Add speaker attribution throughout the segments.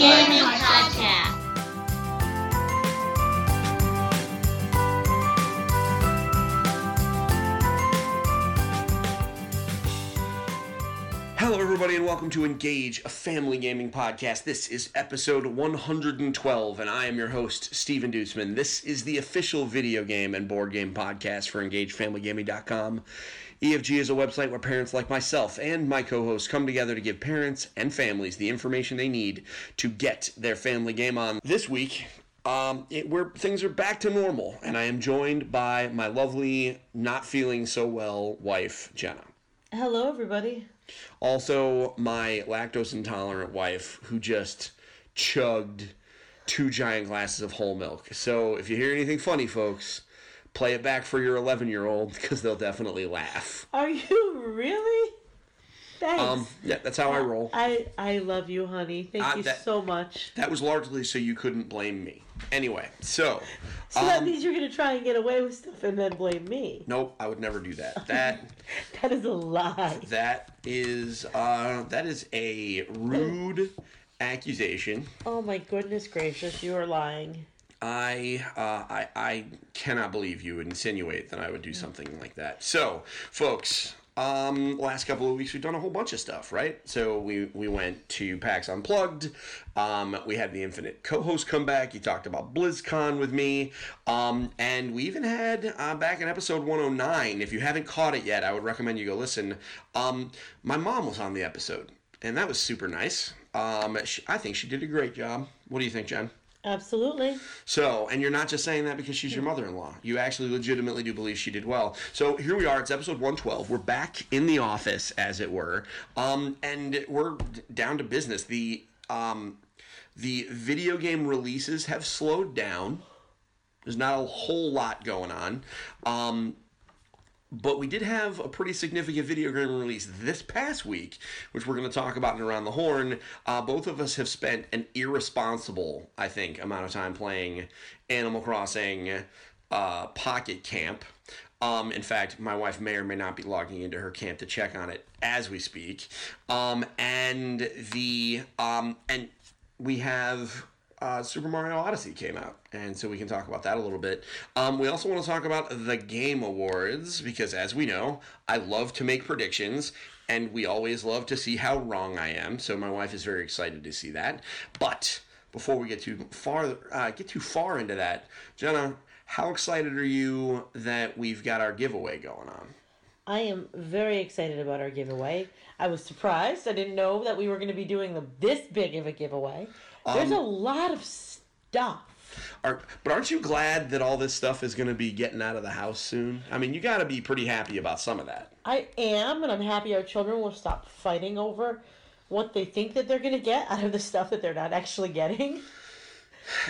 Speaker 1: Gaming Podcast.
Speaker 2: Hello, everybody, and welcome to Engage, a family gaming podcast. This is episode 112, and I am your host, Steven Dutzman. This is the official video game and board game podcast for EngageFamilyGaming.com. EFG is a website where parents like myself and my co hosts come together to give parents and families the information they need to get their family game on. This week, um, it, where things are back to normal, and I am joined by my lovely, not feeling so well wife, Jenna.
Speaker 3: Hello, everybody.
Speaker 2: Also, my lactose intolerant wife who just chugged two giant glasses of whole milk. So, if you hear anything funny, folks, play it back for your 11 year old because they'll definitely laugh.
Speaker 3: Are you really? Thanks.
Speaker 2: Um, yeah, that's how I roll.
Speaker 3: I I love you, honey. Thank
Speaker 2: Uh,
Speaker 3: you
Speaker 2: that-
Speaker 3: so much.
Speaker 2: That was largely so you couldn't blame me. Anyway, so.
Speaker 3: So that
Speaker 2: um,
Speaker 3: means you're gonna try and get away with stuff and then blame me.
Speaker 2: Nope, I would never do that. That
Speaker 3: That is a lie.
Speaker 2: that is uh that is a rude accusation.
Speaker 3: Oh my goodness gracious, you are lying.
Speaker 2: I, uh, I I cannot believe you would insinuate that I would do something like that. So, folks, um, last couple of weeks we've done a whole bunch of stuff, right? So we we went to PAX Unplugged. Um, we had the Infinite co-host come back. You talked about BlizzCon with me, um, and we even had uh, back in episode 109. If you haven't caught it yet, I would recommend you go listen. Um, my mom was on the episode, and that was super nice. Um, she, I think she did a great job. What do you think, Jen?
Speaker 3: Absolutely.
Speaker 2: So, and you're not just saying that because she's your mother in law. You actually legitimately do believe she did well. So here we are. It's episode 112. We're back in the office, as it were. Um, and we're down to business. The, um, the video game releases have slowed down. There's not a whole lot going on. Um, but we did have a pretty significant video game release this past week, which we're going to talk about in Around the Horn. Uh, both of us have spent an irresponsible, I think, amount of time playing Animal Crossing uh, Pocket Camp. Um, in fact, my wife may or may not be logging into her camp to check on it as we speak. Um, and the um, and we have uh, Super Mario Odyssey came out, and so we can talk about that a little bit. Um, we also want to talk about the Game Awards because, as we know, I love to make predictions, and we always love to see how wrong I am. So my wife is very excited to see that. But before we get too far, uh, get too far into that, Jenna, how excited are you that we've got our giveaway going on?
Speaker 3: I am very excited about our giveaway. I was surprised. I didn't know that we were going to be doing the, this big of a giveaway. There's
Speaker 2: Um,
Speaker 3: a lot of stuff.
Speaker 2: Are, but aren't you glad that all this stuff is going to be getting out of the house soon? I mean, you got to be pretty happy about some of that.
Speaker 3: I am, and I'm happy our children will stop fighting over what they think that they're going to get out of the stuff that they're not actually getting.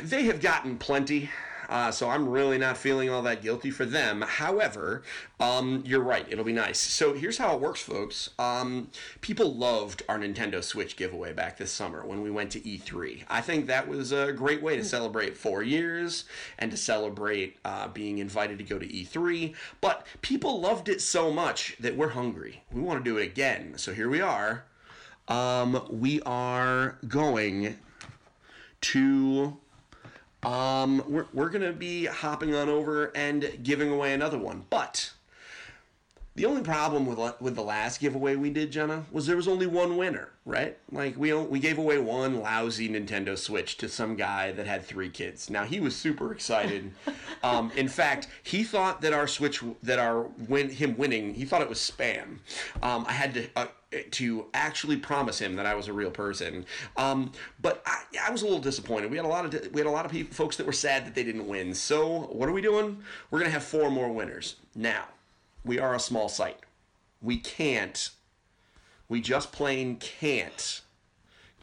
Speaker 2: They have gotten plenty. Uh, so I'm really not feeling all that guilty for them. However, um, you're right. It'll be nice. So here's how it works, folks. Um, people loved our Nintendo Switch giveaway back this summer when we went to E3. I think that was a great way to celebrate four years and to celebrate uh, being invited to go to E3. But people loved it so much that we're hungry. We want to do it again. So here we are. Um, we are going to um, we're, we're going to be hopping on over and giving away another one. But the only problem with with the last giveaway we did, Jenna, was there was only one winner, right? Like we we gave away one lousy Nintendo Switch to some guy that had three kids. Now he was super excited. um, in fact, he thought that our Switch that our win him winning, he thought it was spam. Um, I had to. Uh, to actually promise him that I was a real person, um, but I, I was a little disappointed. We had a lot of we had a lot of people, folks that were sad that they didn't win. So what are we doing? We're gonna have four more winners now we are a small site. We can't, we just plain can't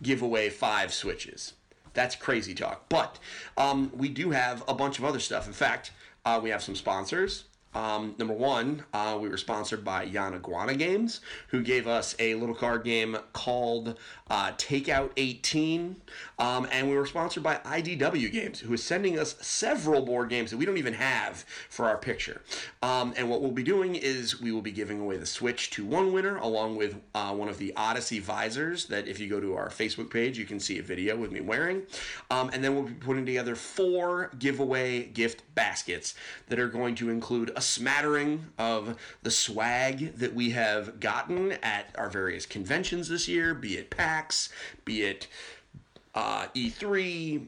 Speaker 2: give away five switches. That's crazy talk. But um, we do have a bunch of other stuff. In fact, uh, we have some sponsors. Um, number one, uh, we were sponsored by Yanaguana Games, who gave us a little card game called uh, Takeout 18. Um, and we were sponsored by IDW Games, who is sending us several board games that we don't even have for our picture. Um, and what we'll be doing is we will be giving away the Switch to one winner, along with uh, one of the Odyssey visors that if you go to our Facebook page, you can see a video with me wearing. Um, and then we'll be putting together four giveaway gift baskets that are going to include a smattering of the swag that we have gotten at our various conventions this year, be it PAX, be it uh, E3,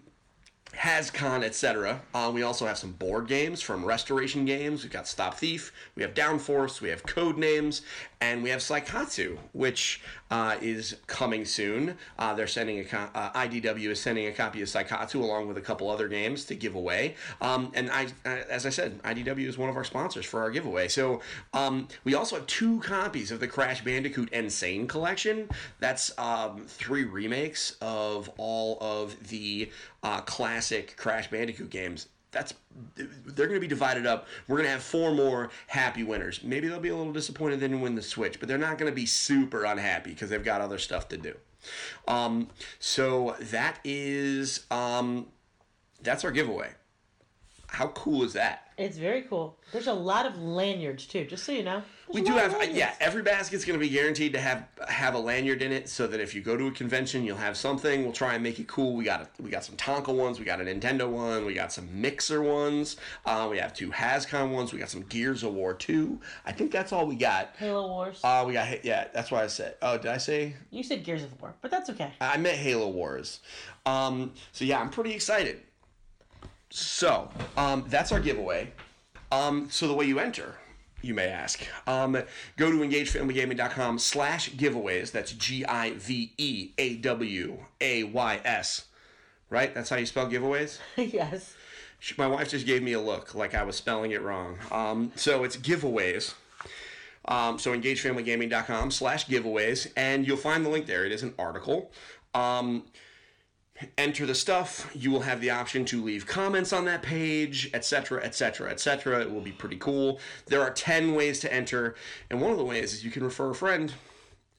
Speaker 2: HasCon, etc. Uh, we also have some board games from Restoration Games. We've got Stop Thief, we have Downforce, we have Codenames, and we have Saikatsu, which uh, is coming soon. Uh, they're sending a co- uh, IDW is sending a copy of Saikatsu along with a couple other games to give away. Um, and I, as I said, IDW is one of our sponsors for our giveaway. So um, we also have two copies of the Crash Bandicoot Insane collection. That's um, three remakes of all of the uh, classic Crash Bandicoot games that's they're going to be divided up. We're going to have four more happy winners. Maybe they'll be a little disappointed they didn't win the Switch, but they're not going to be super unhappy because they've got other stuff to do. Um, so that is um, that's our giveaway. How cool is that?
Speaker 3: It's very cool. There's a lot of lanyards too, just so you know.
Speaker 2: We do have uh,
Speaker 3: lanyards.
Speaker 2: yeah. Every basket's going to be guaranteed to have have a lanyard in it, so that if you go to a convention, you'll have something. We'll try and make it cool. We got a, we got some Tonka ones, we got a Nintendo one, we got some Mixer ones, uh, we have two Hascon ones, we got some Gears of War two. I think that's all we got.
Speaker 3: Halo Wars.
Speaker 2: Uh, we got yeah. That's why I said. Oh, did I say?
Speaker 3: you said Gears of War, but that's okay.
Speaker 2: I meant Halo Wars. Um, so yeah, I'm pretty excited. So um, that's our giveaway. Um, so the way you enter, you may ask, um, go to engagefamilygaming.com slash giveaways. That's G I V E A W A Y S. Right? That's how you spell giveaways?
Speaker 3: yes.
Speaker 2: My wife just gave me a look like I was spelling it wrong. Um, so it's giveaways. Um, so engagefamilygaming.com slash giveaways, and you'll find the link there. It is an article. Um, enter the stuff. You will have the option to leave comments on that page, etc., etc., etc. It will be pretty cool. There are 10 ways to enter, and one of the ways is you can refer a friend.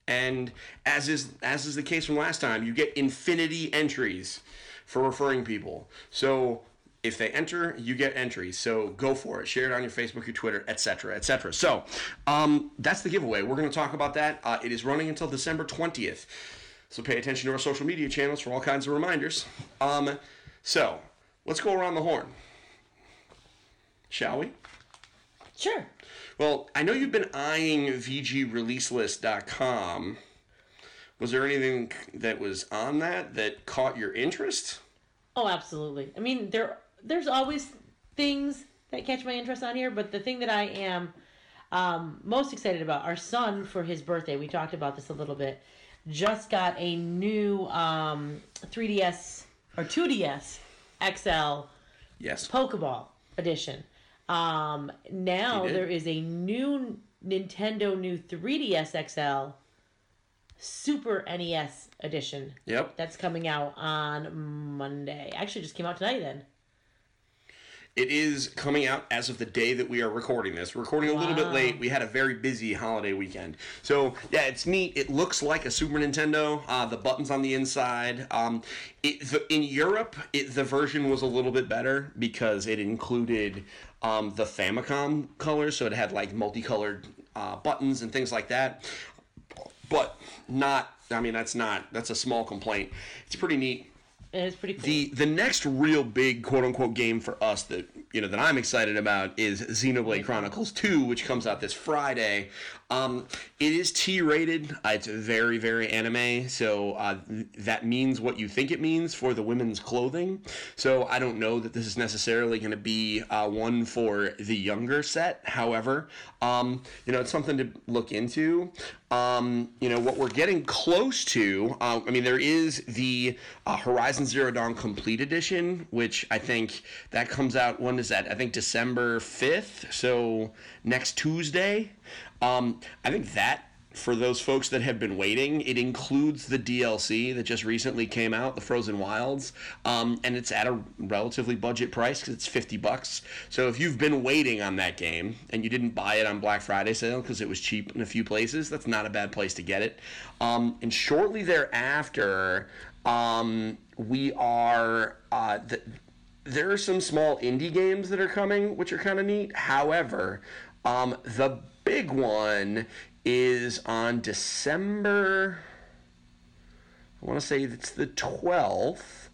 Speaker 2: And as is as is the case from last time, you get infinity entries for referring people. So if they enter, you get entries. So go for it. Share it on your Facebook, your Twitter, etc., etc. So um, that's the giveaway. We're going to talk about that. Uh, it is running until December twentieth. So pay attention to our social media channels for all kinds of reminders. Um, so let's go around the horn, shall we?
Speaker 3: Sure.
Speaker 2: Well, I know you've been eyeing VGReleaseList.com. Was there anything that was on that that caught your interest?
Speaker 3: Oh, absolutely. I mean, there there's always things that catch my interest on here, but the thing that I am um, most excited about, our son for his birthday, we talked about this a little bit, just got a new um, 3DS or 2DS XL
Speaker 2: Yes.
Speaker 3: Pokeball edition. Um, now there is a new Nintendo new 3DS XL Super NES edition
Speaker 2: Yep.
Speaker 3: that's coming out on Monday. Actually, just came out tonight. Then
Speaker 2: It is coming out as of the day that we are recording this. We're recording a little bit late. We had a very busy holiday weekend. So, yeah, it's neat. It looks like a Super Nintendo. Uh, the buttons on the inside. Um, it, the, in Europe, it, the version was a little bit better because it included um, the Famicom colors. So it had like multicolored uh, buttons and things like that. But not, I mean, that's not, that's a small complaint. It's pretty neat
Speaker 3: and it's pretty cool.
Speaker 2: the the next real big quote unquote game for us that you know that I'm excited about is Xenoblade Chronicles 2, which comes out this Friday. Um, it is T rated. Uh, it's very very anime, so uh, th- that means what you think it means for the women's clothing. So I don't know that this is necessarily going to be uh, one for the younger set. However, um, you know it's something to look into. Um, you know what we're getting close to. Uh, I mean, there is the uh, Horizon Zero Dawn Complete Edition, which I think that comes out. When is that? I think December fifth. So next Tuesday. Um, I think that for those folks that have been waiting, it includes the DLC that just recently came out, the Frozen Wilds, um, and it's at a relatively budget price because it's fifty bucks. So if you've been waiting on that game and you didn't buy it on Black Friday sale because it was cheap in a few places, that's not a bad place to get it. Um, and shortly thereafter, um, we are uh, the, there are some small indie games that are coming, which are kind of neat. However, um, the big one is on December. I want to say it's the 12th.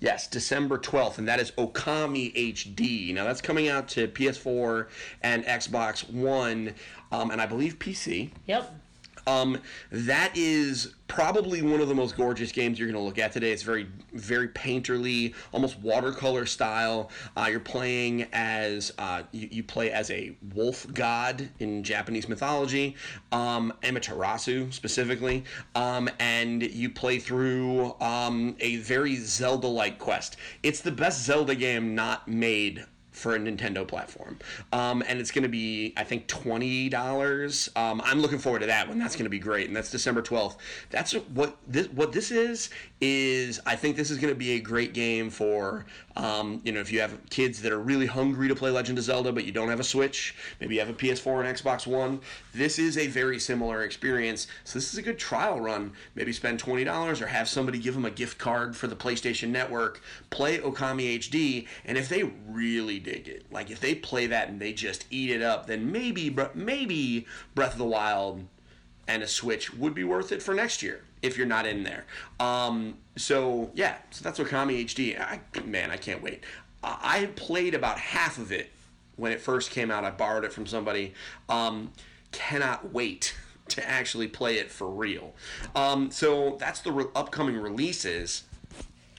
Speaker 2: Yes, December 12th, and that is Okami HD. Now, that's coming out to PS4 and Xbox One, um, and I believe PC.
Speaker 3: Yep.
Speaker 2: Um, that is probably one of the most gorgeous games you're going to look at today. It's very, very painterly, almost watercolor style. Uh, you're playing as uh, you, you, play as a wolf god in Japanese mythology, um, Amaterasu specifically, um, and you play through um, a very Zelda-like quest. It's the best Zelda game not made for a Nintendo platform. Um, and it's going to be, I think, $20. Um, I'm looking forward to that one. That's going to be great. And that's December 12th. That's what this, what this is, is I think this is going to be a great game for, um, you know, if you have kids that are really hungry to play Legend of Zelda, but you don't have a Switch, maybe you have a PS4 and Xbox One. This is a very similar experience. So this is a good trial run. Maybe spend $20 or have somebody give them a gift card for the PlayStation Network, play Okami HD, and if they really dig it. Like if they play that and they just eat it up, then maybe maybe Breath of the Wild and a Switch would be worth it for next year if you're not in there. Um, so yeah, so that's Okami HD. I, man, I can't wait. I played about half of it when it first came out. I borrowed it from somebody. Um, cannot wait to actually play it for real. Um, so that's the re- upcoming releases.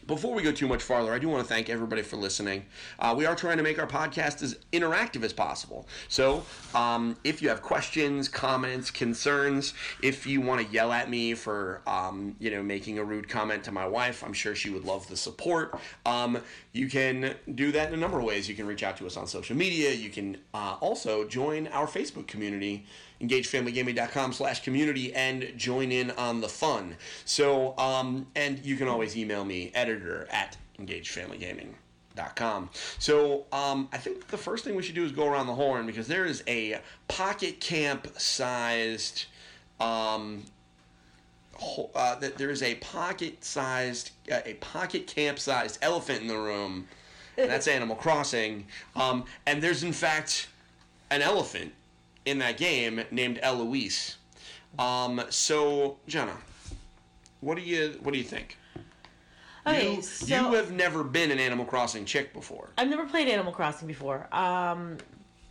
Speaker 2: Before we go too much farther, I do want to thank everybody for listening. Uh, we are trying to make our podcast as interactive as possible. So, um, if you have questions, comments, concerns, if you want to yell at me for, um, you know, making a rude comment to my wife, I'm sure she would love the support. Um, you can do that in a number of ways. You can reach out to us on social media. You can uh, also join our Facebook community engagefamilygaming.com slash community and join in on the fun. So, um, and you can always email me, editor at engagefamilygaming.com. So, um, I think the first thing we should do is go around the horn because there is a pocket camp sized, um, uh, that there is a pocket sized, uh, a pocket camp sized elephant in the room. And that's Animal Crossing. Um, and there's in fact an elephant in that game named Eloise. Um, so Jenna, what do you what do you think?
Speaker 3: Okay,
Speaker 2: you,
Speaker 3: so
Speaker 2: you have never been an Animal Crossing chick before.
Speaker 3: I've never played Animal Crossing before. Um,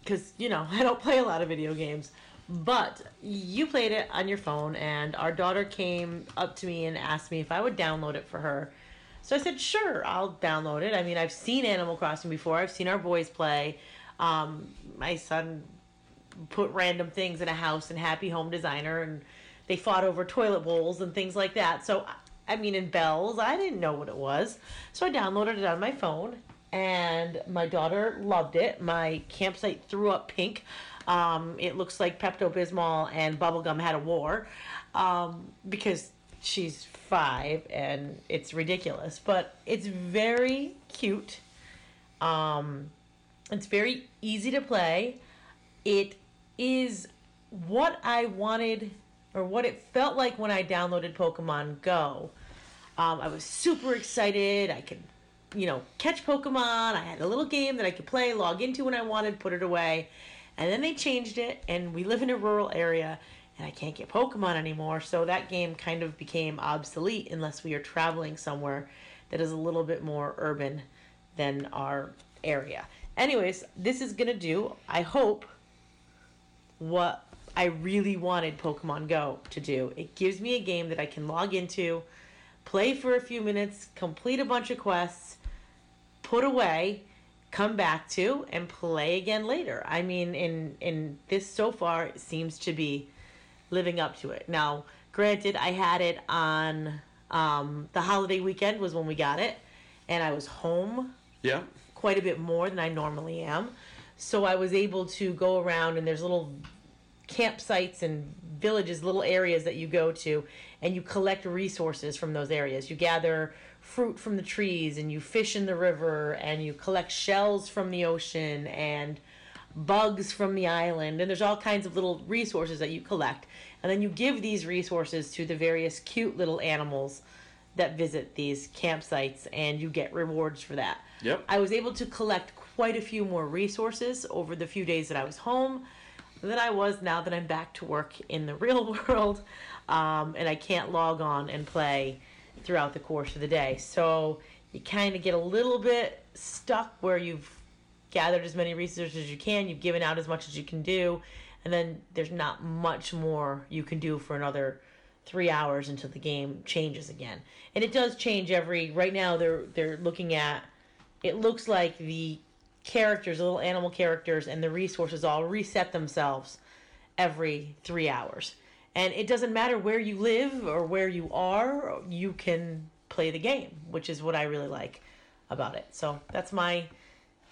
Speaker 3: because you know I don't play a lot of video games. But you played it on your phone, and our daughter came up to me and asked me if I would download it for her. So I said, sure, I'll download it. I mean, I've seen Animal Crossing before. I've seen our boys play. Um, my son put random things in a house and Happy Home Designer, and they fought over toilet bowls and things like that. So, I mean, in bells, I didn't know what it was. So I downloaded it on my phone, and my daughter loved it. My campsite threw up pink. Um, it looks like Pepto Bismol and bubblegum had a war um, because she's five and it's ridiculous. But it's very cute. Um, it's very easy to play. It is what I wanted or what it felt like when I downloaded Pokemon Go. Um, I was super excited. I could, you know, catch Pokemon. I had a little game that I could play, log into when I wanted, put it away. And then they changed it, and we live in a rural area, and I can't get Pokemon anymore. So that game kind of became obsolete unless we are traveling somewhere that is a little bit more urban than our area. Anyways, this is going to do, I hope, what I really wanted Pokemon Go to do. It gives me a game that I can log into, play for a few minutes, complete a bunch of quests, put away, come back to, and play again later. I mean, in in this so far it seems to be living up to it. Now, granted, I had it on um, the holiday weekend was when we got it, and I was home.
Speaker 2: Yeah.
Speaker 3: Quite a bit more than I normally am. So I was able to go around and there's little campsites and villages, little areas that you go to, and you collect resources from those areas. You gather fruit from the trees, and you fish in the river, and you collect shells from the ocean, and bugs from the island. And there's all kinds of little resources that you collect. And then you give these resources to the various cute little animals that visit these campsites, and you get rewards for that.
Speaker 2: Yep.
Speaker 3: I was able to collect quite a few more resources over the few days that I was home than I was now that I'm back to work in the real world, um, and I can't log on and play throughout the course of the day. So you kind of get a little bit stuck where you've gathered as many resources as you can, you've given out as much as you can do, and then there's not much more you can do for another three hours until the game changes again. And it does change every. Right now, they're they're looking at. It looks like the characters, little animal characters, and the resources all reset themselves every three hours. And it doesn't matter where you live or where you are, you can play the game, which is what I really like about it. So that's my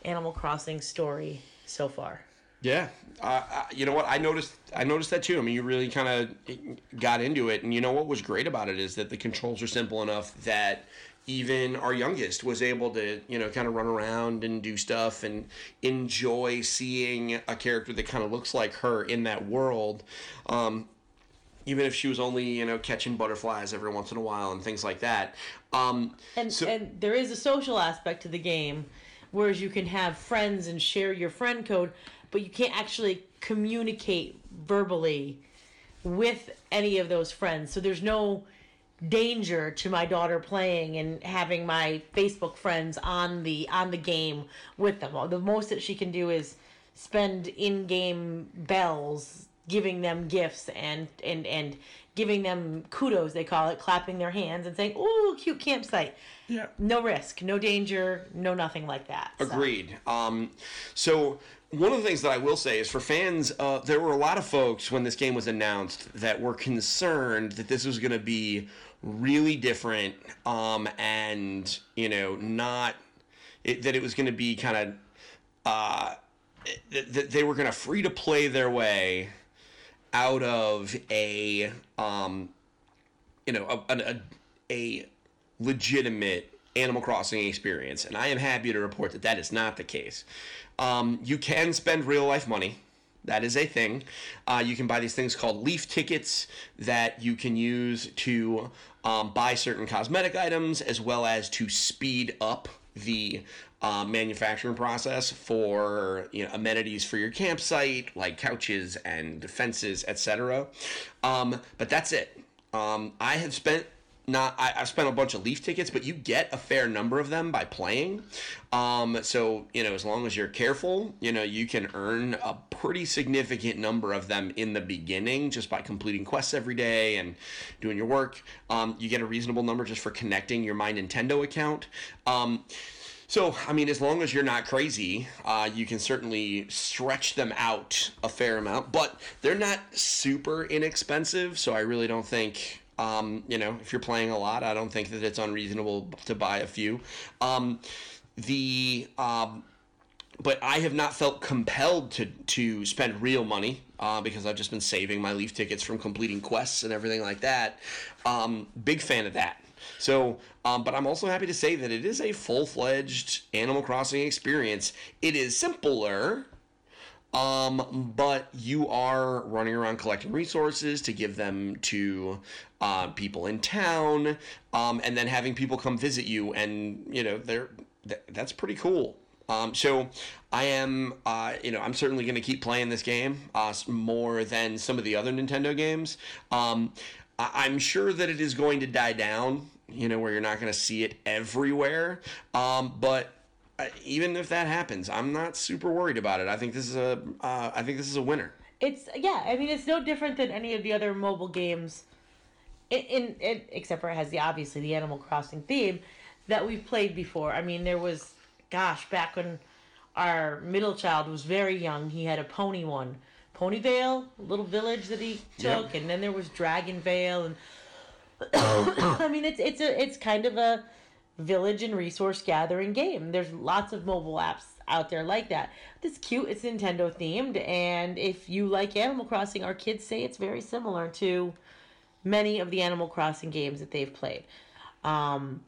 Speaker 3: Animal Crossing story so far.
Speaker 2: Yeah, uh, you know what? I noticed. I noticed that too. I mean, you really kind of got into it, and you know what was great about it is that the controls are simple enough that even our youngest was able to, you know, kind of run around and do stuff and enjoy seeing a character that kind of looks like her in that world. Um, even if she was only, you know, catching butterflies every once in a while and things like that. Um,
Speaker 3: And
Speaker 2: so-
Speaker 3: and there is a social aspect to the game, whereas you can have friends and share your friend code, but you can't actually communicate verbally with any of those friends. So there's no danger to my daughter playing and having my Facebook friends on the on the game with them. The most that she can do is spend in-game bells giving them gifts and and and giving them kudos they call it clapping their hands and saying oh cute campsite
Speaker 2: yeah.
Speaker 3: no risk no danger no nothing like that So-
Speaker 2: Agreed. Um, so one of the things that I will say is for fans, uh, there were a lot of folks when this game was announced that were concerned that this was going to be really different um, and you know not it, that it was going to be kind of uh, that, that they were going to free to play their way out of a um, you know a, a, a legitimate Animal Crossing experience, and I am happy to report that that is not the case. Um, you can spend real life money. That is a thing. Uh, you can buy these things called leaf tickets that you can use to um, buy certain cosmetic items as well as to speed up the uh, manufacturing process for you know, amenities for your campsite like couches and fences, etc. Um, but that's it. Um, I have spent not I, I've spent a bunch of leaf tickets, but you get a fair number of them by playing. Um, so you know, as long as you're careful, you know, you can earn a pretty significant number of them in the beginning just by completing quests every day and doing your work. Um, you get a reasonable number just for connecting your My Nintendo account. Um, so, I mean, as long as you're not crazy, uh, you can certainly stretch them out a fair amount, but they're not super inexpensive. So, I really don't think, um, you know, if you're playing a lot, I don't think that it's unreasonable to buy a few. Um, the um, but I have not felt compelled to to spend real money uh, because I've just been saving my leaf tickets from completing quests and everything like that. Um, big fan of that. So, um, but I'm also happy to say that it is a full fledged Animal Crossing experience. It is simpler. Um, but you are running around collecting resources to give them to uh, people in town, um, and then having people come visit you, and you know they're th- that's pretty cool. Um, so I am, uh, you know, I'm certainly going to keep playing this game uh, more than some of the other Nintendo games. Um, I- I'm sure that it is going to die down, you know, where you're not going to see it everywhere. Um, but uh, even if that happens, I'm not super worried about it. I think this is a, uh, I think this is a winner.
Speaker 3: It's yeah. I mean, it's no different than any of the other mobile games, in, in, except for it has the obviously the Animal Crossing theme that we've played before. I mean, there was, gosh, back when our middle child was very young, he had a pony one, Ponyvale, a little village that he took,
Speaker 2: Yep.
Speaker 3: and then there was Dragon Vale, and oh. I mean, it's it's a it's kind of a village and resource gathering game. There's lots of mobile apps out there like that. It's cute. It's Nintendo themed, and if you like Animal Crossing, our kids say it's very similar to many of the Animal Crossing games that they've played. Um,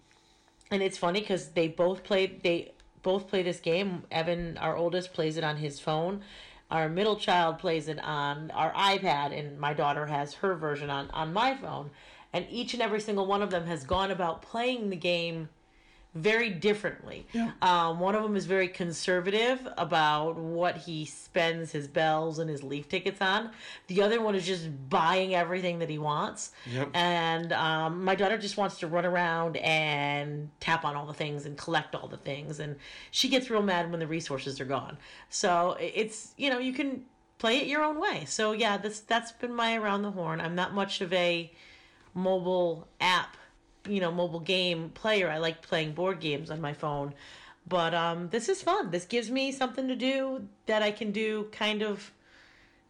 Speaker 3: and it's funny because they both played they both play this game. Evan, our oldest, plays it on his phone. Our middle child plays it on our iPad, and my daughter has her version on on my phone. And each and every single one of them has gone about playing the game very differently.
Speaker 2: Yeah.
Speaker 3: Um, one of them is very conservative about what he spends his bells and his leaf tickets on. The other one is just buying everything that he wants.
Speaker 2: Yep.
Speaker 3: And um, my daughter just wants to run around and tap on all the things and collect all the things. And she gets real mad when the resources are gone. So it's, you know, you can play it your own way. So yeah, this that's been my around the horn. I'm not much of a mobile app you know mobile game player. I like playing board games on my phone, but um, this is fun. This gives me something to do that I can do kind of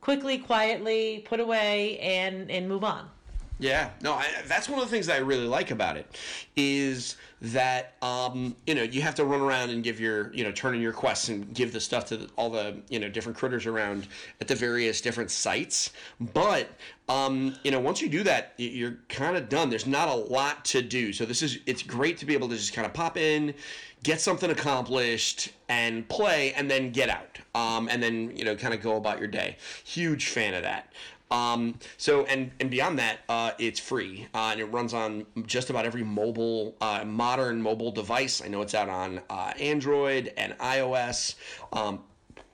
Speaker 3: quickly, quietly, put away, and and move on.
Speaker 2: Yeah, no, I, that's one of the things that I really like about it is that um, you know you have to run around and give your you know turn in your quests and give the stuff to all the you know different critters around at the various different sites. But um, you know once you do that, you're kind of done. There's not a lot to do. So this is it's great to be able to just kind of pop in, get something accomplished, and play, and then get out, um, and then you know kind of go about your day. Huge fan of that. Um, so and and beyond that, uh, it's free uh, and it runs on just about every mobile, uh, modern mobile device. I know it's out on uh, Android and iOS. Um,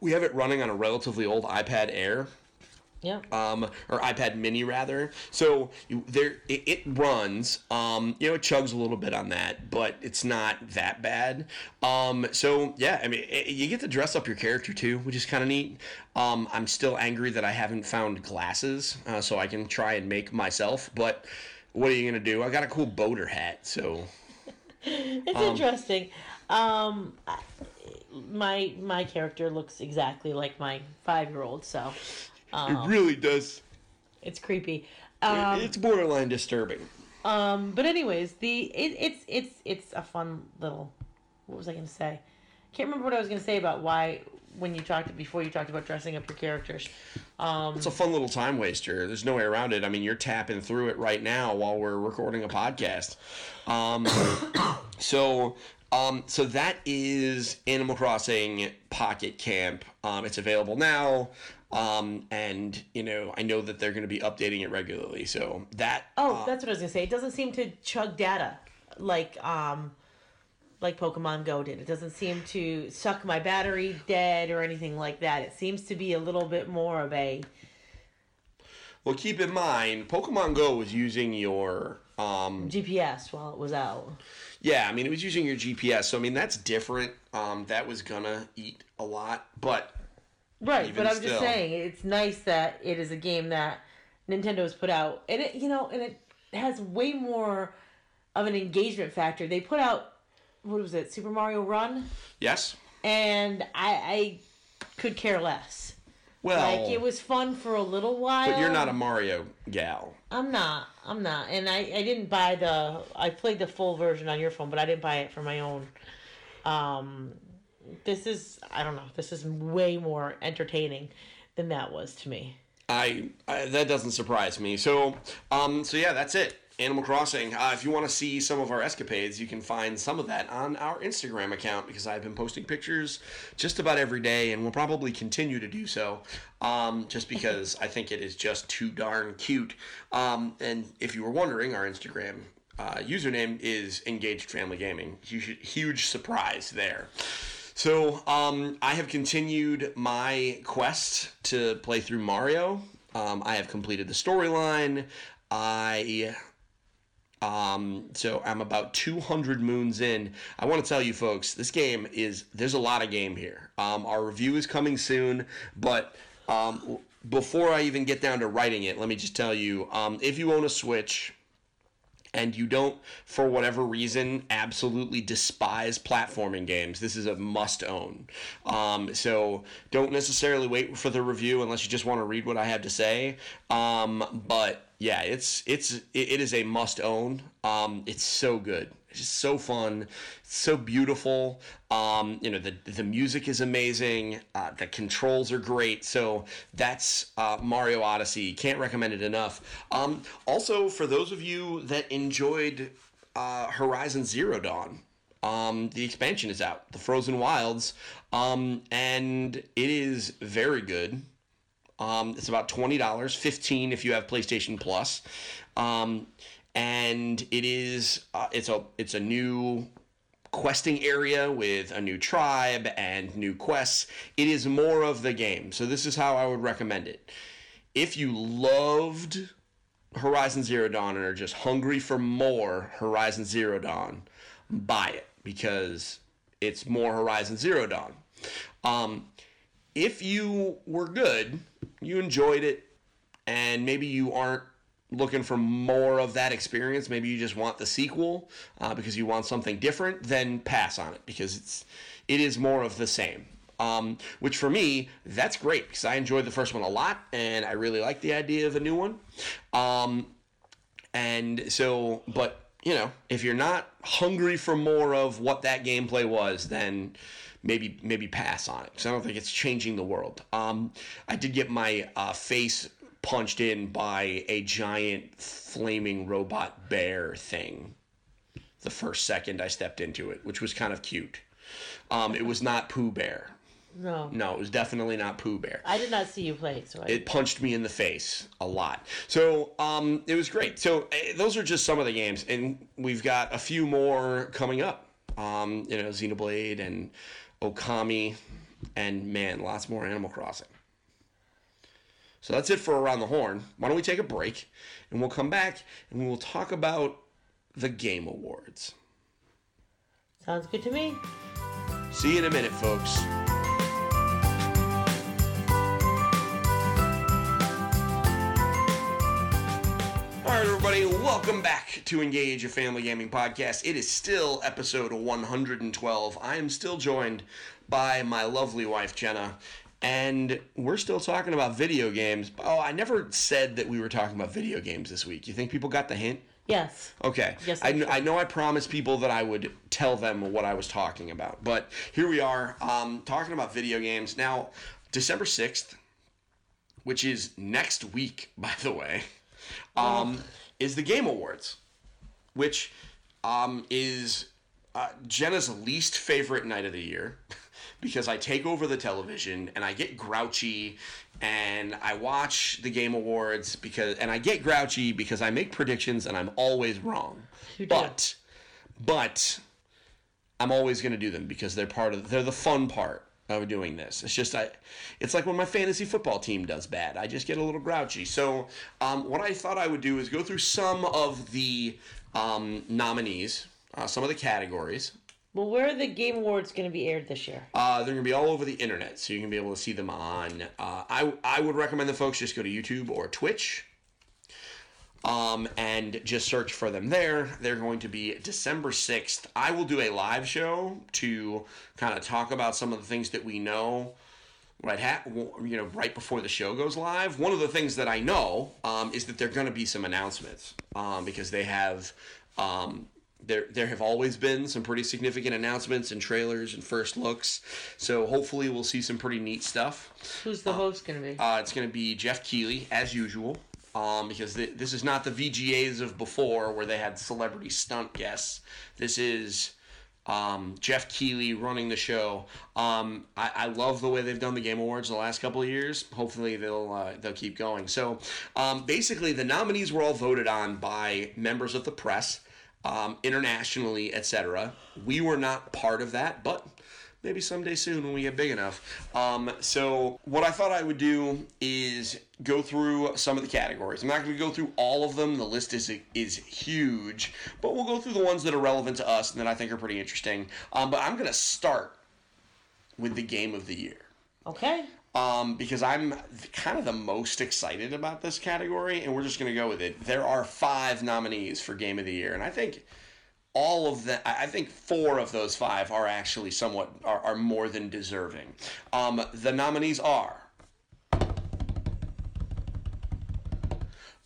Speaker 2: we have it running on a relatively old iPad Air.
Speaker 3: Yeah.
Speaker 2: Um, or iPad Mini rather. So you, there, it, it runs. Um, you know, it chugs a little bit on that, but it's not that bad. Um, so yeah, I mean, it, you get to dress up your character too, which is kind of neat. Um, I'm still angry that I haven't found glasses, uh, so I can try and make myself. But what are you gonna do? I got a cool boater hat, so
Speaker 3: it's interesting. Um, my my character looks exactly like my five year old, so
Speaker 2: it really does.
Speaker 3: it's creepy. Um,
Speaker 2: it's borderline disturbing.
Speaker 3: um, but anyways, the it, it's it's it's a fun little. What was I gonna say? Can't remember what I was gonna say about why when you talked before you talked about dressing up your characters. Um,
Speaker 2: It's a fun little time waster. There's no way around it. I mean, you're tapping through it right now while we're recording a podcast. Um, so, um, so that is Animal Crossing Pocket Camp. Um, it's available now, um, and you know I know that they're going to be updating it regularly. So that
Speaker 3: Oh,
Speaker 2: uh,
Speaker 3: that's what I was gonna say. It doesn't seem to chug data like um like Pokemon Go did. It doesn't seem to suck my battery dead or anything like that. It seems to be a little bit more of a
Speaker 2: well, keep in mind, Pokemon Go was using your um,
Speaker 3: GPS while it was out.
Speaker 2: Yeah, I mean, it was using your GPS, so I mean that's different. Um, that was gonna eat a lot, but
Speaker 3: Right, but I'm
Speaker 2: still.
Speaker 3: just saying it's nice that it is a game that Nintendo has put out, and it you know, and it has way more of an engagement factor. They put out what was it, Super Mario Run,
Speaker 2: yes,
Speaker 3: and I I could care less.
Speaker 2: well,
Speaker 3: Like it was fun for a little while.
Speaker 2: but you're not a Mario gal.
Speaker 3: I'm not. I'm not. And I I didn't buy the. I played the full version on your phone, but I didn't buy it for my own. Um, this is I don't know. This is way more entertaining than that was to me.
Speaker 2: I, I that doesn't surprise me. So, um, so yeah, that's it. Animal Crossing. Uh, if you want to see some of our escapades, you can find some of that on our Instagram account because I've been posting pictures just about every day, and will probably continue to do so. Um, just because I think it is just too darn cute. Um, and if you were wondering, our Instagram uh, username is Engaged Family Gaming. Huge, huge surprise there. So um, I have continued my quest to play through Mario. Um, I have completed the storyline. I um, so I'm about 200 moons in. I want to tell you folks, this game is there's a lot of game here. Um, our review is coming soon, but um, before I even get down to writing it, let me just tell you, um, if you own a Switch and you don't, for whatever reason, absolutely despise platforming games, this is a must own. Um, so don't necessarily wait for the review unless you just want to read what I have to say. Um, but yeah, it's it's it, is a must own. Um, it's so good. It's just so fun, so beautiful. Um, you know, the the music is amazing. Uh, the controls are great. So that's uh, Mario Odyssey. Can't recommend it enough. Um, also, for those of you that enjoyed uh, Horizon Zero Dawn, um, the expansion is out, the Frozen Wilds, um, and it is very good. Um, it's about twenty dollars, fifteen if you have PlayStation Plus, um, and it is uh, it's a it's a new questing area with a new tribe and new quests. It is more of the game, so this is how I would recommend it. If you loved Horizon Zero Dawn and are just hungry for more Horizon Zero Dawn, buy it because it's more Horizon Zero Dawn. Um, if you were good, you enjoyed it, and maybe you aren't looking for more of that experience, maybe you just want the sequel uh, because you want something different, then pass on it because it's it is more of the same. Um, which for me, that's great because I enjoyed the first one a lot and I really like the idea of a new one. Um, and so, but you know, if you're not hungry for more of what that gameplay was, then maybe maybe pass on it because I don't think it's changing the world. Um, I did get my uh, face punched in by a giant flaming robot bear thing the first second I stepped into it, which was kind of cute. Um, it was not Pooh Bear.
Speaker 3: No.
Speaker 2: No, it was definitely not Pooh Bear.
Speaker 3: I did not see you play, it, so I.
Speaker 2: It punched me in the face a lot. So um, it was great. So uh, those are just some of the games, and we've got a few more coming up. Um, you know, Xenoblade and Okami, and man, lots more Animal Crossing. So that's it for Around the Horn. Why don't we take a break and we'll come back and we'll talk about the Game Awards.
Speaker 3: Sounds good to me.
Speaker 2: See you in a minute, folks. All right, everybody, welcome back to Engage, a family gaming podcast. It is still episode 112. I am still joined by my lovely wife, Jenna, and we're still talking about video games. Oh, I never said that we were talking about video games this week. You think people got the hint?
Speaker 3: Yes.
Speaker 2: Okay.
Speaker 3: Yes,
Speaker 2: I, kn- I know I promised people that I would tell them what I was talking about, but here we are um, talking about video games. Now, December 6th, which is next week, by the way, um, is the Game Awards, which um, is uh, Jenna's least favorite night of the year because I take over the television and I get grouchy and I watch the Game Awards because and I get grouchy because I make predictions and I'm always wrong. But but I'm always going to do them because they're part of they're the fun part of doing this. It's just I it's like when my fantasy football team does bad. I just get a little grouchy. So um, what I thought I would do is go through some of the um, nominees, uh, some of the categories.
Speaker 3: Well, where are the Game Awards going to be aired this year?
Speaker 2: Uh, they're gonna be all over the internet, so you can be able to see them on. Uh, I I would recommend the folks just go to YouTube or Twitch. Um, and just search for them there. They're going to be December 6th. I will do a live show to kind of talk about some of the things that we know right ha- you know right before the show goes live one of the things that i know um, is that there are going to be some announcements um, because they have um, there there have always been some pretty significant announcements and trailers and first looks so hopefully we'll see some pretty neat stuff
Speaker 3: Who's the host going to be?
Speaker 2: uh, it's going to be Geoff Keighley, as usual, um, because th- this is not the VGAs of before where they had celebrity stunt guests. This is um, Geoff Keighley running the show. Um, I-, I love the way they've done the Game Awards the last couple of years. Hopefully they'll uh, they'll keep going. So um, basically, the nominees were all voted on by members of the press. Um, internationally, etc. We were not part of that, but maybe someday soon when we get big enough. Um, so what I thought I would do is go through some of the categories. I'm not going to go through all of them. The list is is huge, but we'll go through the ones that are relevant to us and that I think are pretty interesting. Um, but I'm going to start with the game of the year
Speaker 3: Okay.
Speaker 2: Um, because I'm kind of the most excited about this category, and we're just going to go with it. There are five nominees for Game of the Year, and I think all of them, I think four of those five are actually somewhat, are, are more than deserving. Um, the nominees are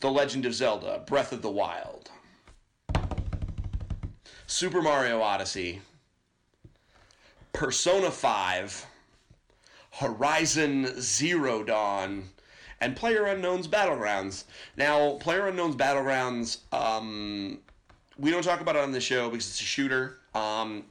Speaker 2: The Legend of Zelda Breath of the Wild, Super Mario Odyssey, Persona 5, Horizon Zero Dawn, and Player Unknown's Battlegrounds. Now, Player Unknown's Battlegrounds, um, we don't talk about it on the show because it's a shooter. Um,